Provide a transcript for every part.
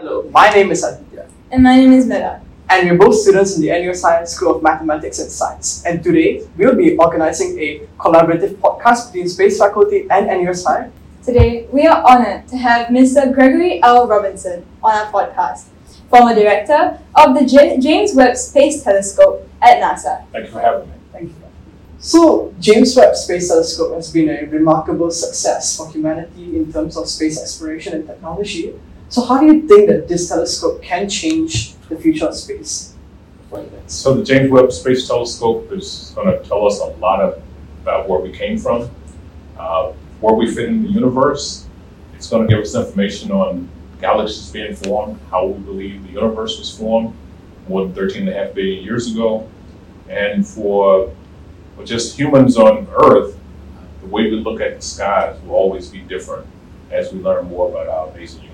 Hello, my name is Aditya, And my name is Meta. and we're both students in the NUS Science School of Mathematics and Science. And today, we'll be organizing a collaborative podcast between Space Faculty and NUS Science. Today, we are honored to have Mr. Gregory L. Robinson on our podcast, former director of the J- James Webb Space Telescope at NASA. Thank you for having me. Thank you. So, James Webb Space Telescope has been a remarkable success for humanity in terms of space exploration and technology. So, how do you think that this telescope can change the future of space? So the James Webb Space Telescope is going to tell us a lot of, about where we came from, uh, where we fit in the universe. It's going to give us information on galaxies being formed, how we believe the universe was formed more than 13 and a half billion years ago. And for, just humans on Earth, the way we look at the skies will always be different as we learn more about our amazing universe.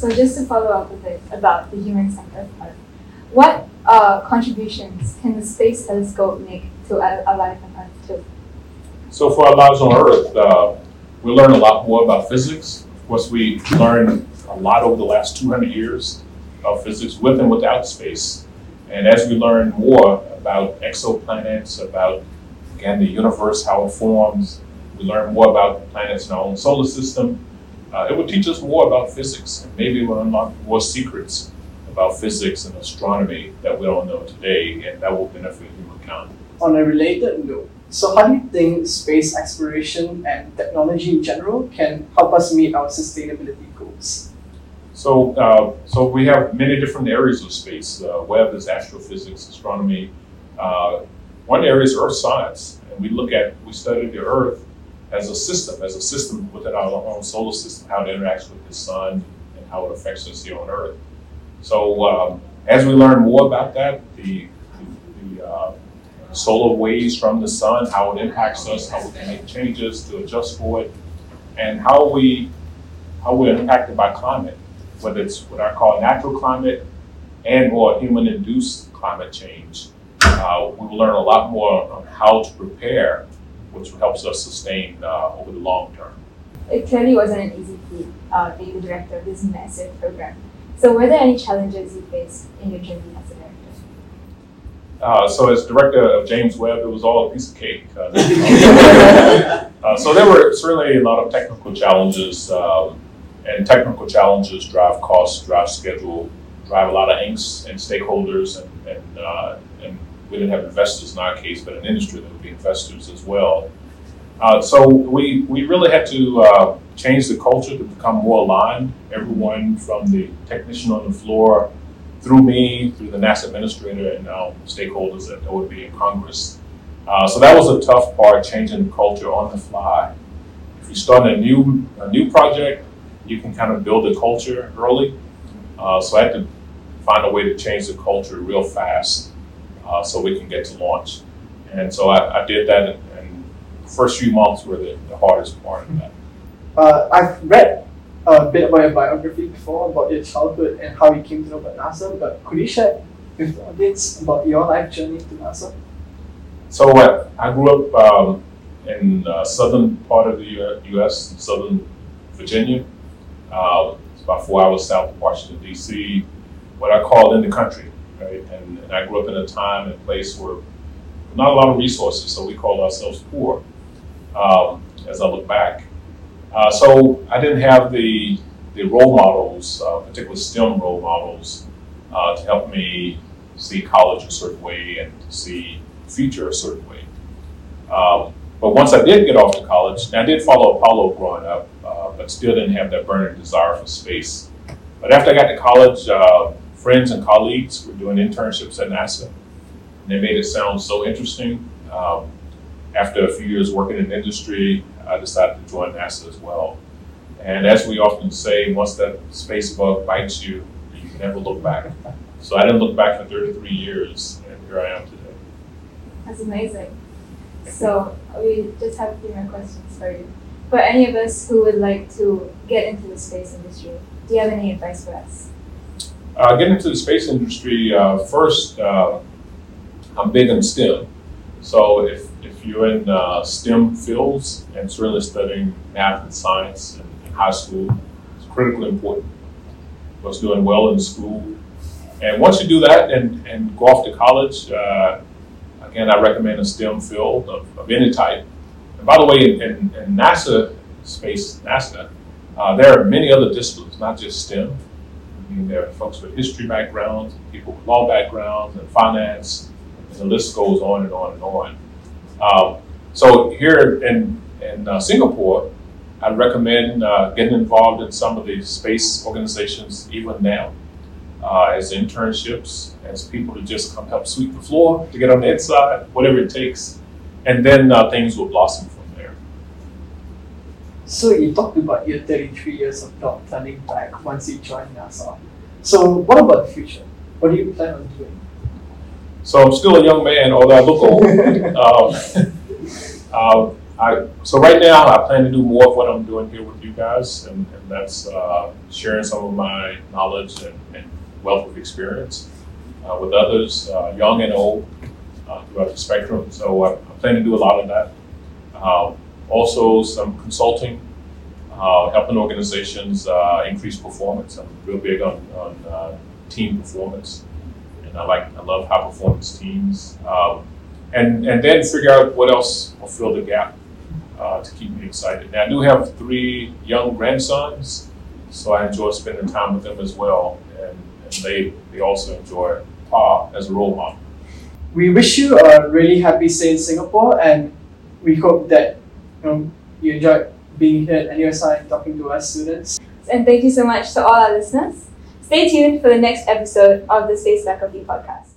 So, just to follow up with it about the human centered part, what uh, contributions can the Space Telescope make to our, life on Earth too? So for our lives on Earth, uh, we learn a lot more about physics. Of course, we learned a lot over the last 200 years of physics with and without space. And as we learn more about exoplanets, about again the universe, how it forms, we learn more about planets in our own solar system. Uh, it will teach us more about physics, and maybe we'll unlock more secrets about physics and astronomy that we don't know today, and that will benefit humankind. On a related note, so how do you think space exploration and technology in general can help us meet our sustainability goals? So, uh, so we have many different areas of space. Uh, Webb is astrophysics, astronomy. Uh, one area is Earth science, and we look at we study the Earth as a system, as a system within our own solar system, how it interacts with the sun and how it affects us here on Earth. So, um, as we learn more about that, the, the, the uh, solar waves from the sun, how it impacts us, how we can make changes to adjust for it, and how we how we're impacted by climate whether it's what I call natural climate and or human-induced climate change. Uh, we will learn a lot more on how to prepare, which helps us sustain uh, over the long term. It clearly wasn't an easy feat uh, being the director of this massive program. So, were there any challenges you faced in your journey as a director? Uh, so as director of James Webb, it was all a piece of cake. Uh, uh, so there were certainly a lot of technical challenges, um, and technical challenges drive costs, drive schedule, drive a lot of angst and stakeholders, and and, uh, and we didn't have investors in our case, but an industry that would be investors as well. Uh, so we we really had to uh, change the culture to become more aligned. Everyone from the technician on the floor through me, through the NASA administrator, and now stakeholders at OMB and Congress. Uh, so that was a tough part, changing the culture on the fly. If you start a new a new project, you can kind of build the culture early. Uh, so I had to find a way to change the culture real fast, uh, so we can get to launch. And so I, I did that, and, the first few months were the, the hardest part of that. Uh, I've read a bit about your biography before about your childhood and how you came to know about NASA, but could you share with the audience about your life journey to NASA? So uh, I grew up um, in uh, southern part of the U.S., southern Virginia. Uh, it's about four hours south of Washington D.C. What I call in the country, right? And, and I grew up in a time and place where not a lot of resources, so we called ourselves poor. Um, as I look back, uh, so I didn't have the the role models, uh, particularly STEM role models, uh, to help me see college a certain way and see future a certain way. Um, but once I did get off to college, and I did follow Apollo growing up, uh, but still didn't have that burning desire for space. But after I got to college, uh, friends and colleagues were doing internships at NASA. And they made it sound so interesting. Um, after a few years working in industry, I decided to join NASA as well. And as we often say, once that space bug bites you, you can never look back. So I didn't look back for 33 years, and here I am today. That's amazing. So, we just have a few more questions for you. For any of us who would like to get into the space industry, do you have any advice for us? Uh, getting into the space industry, uh, first, uh, I'm big in STEM. So if, if you're in uh, STEM fields and certainly studying math and science in, in high school, it's critically important. was doing well in school. And once you do that and, and go off to college, uh, again, I recommend a STEM field of, of any type. And by the way, in, in, in NASA space, NASA, uh, there are many other disciplines, not just STEM. Mean, there are folks with history backgrounds, and people with law backgrounds, and finance, and the list goes on and on and on. Um, so here in, in uh, Singapore, I recommend uh, getting involved in some of the space organizations even now, uh, as internships, as people to just come help sweep the floor, to get on the inside, whatever it takes, and then uh, things will blossom. So you talked about your 33 years of not turning back once you joined NASA. So what about the future? What do you plan on doing? So I'm still a young man, although I look old. um, uh, I, so right now, I plan to do more of what I'm doing here with you guys, and, and that's uh, sharing some of my knowledge and, and wealth of experience uh, with others, uh, young and old, uh, throughout the spectrum. So I, I, plan to do a lot of that. Um, also, some consulting, uh, helping organizations increase performance. I'm real big on, on team performance, and I like I love high performance teams. Um, and and then figure out what else will fill the gap uh, to keep me excited. Now, I do have three young grandsons, so I enjoy spending time with them as well, and, and they they also enjoy Pa as a role model. We wish you a really happy stay in Singapore, and we hope that you know you enjoyed being here at NUS High and talking to us students. And thank you so much to all our listeners. Stay tuned for the next episode of the Space Faculty Podcast.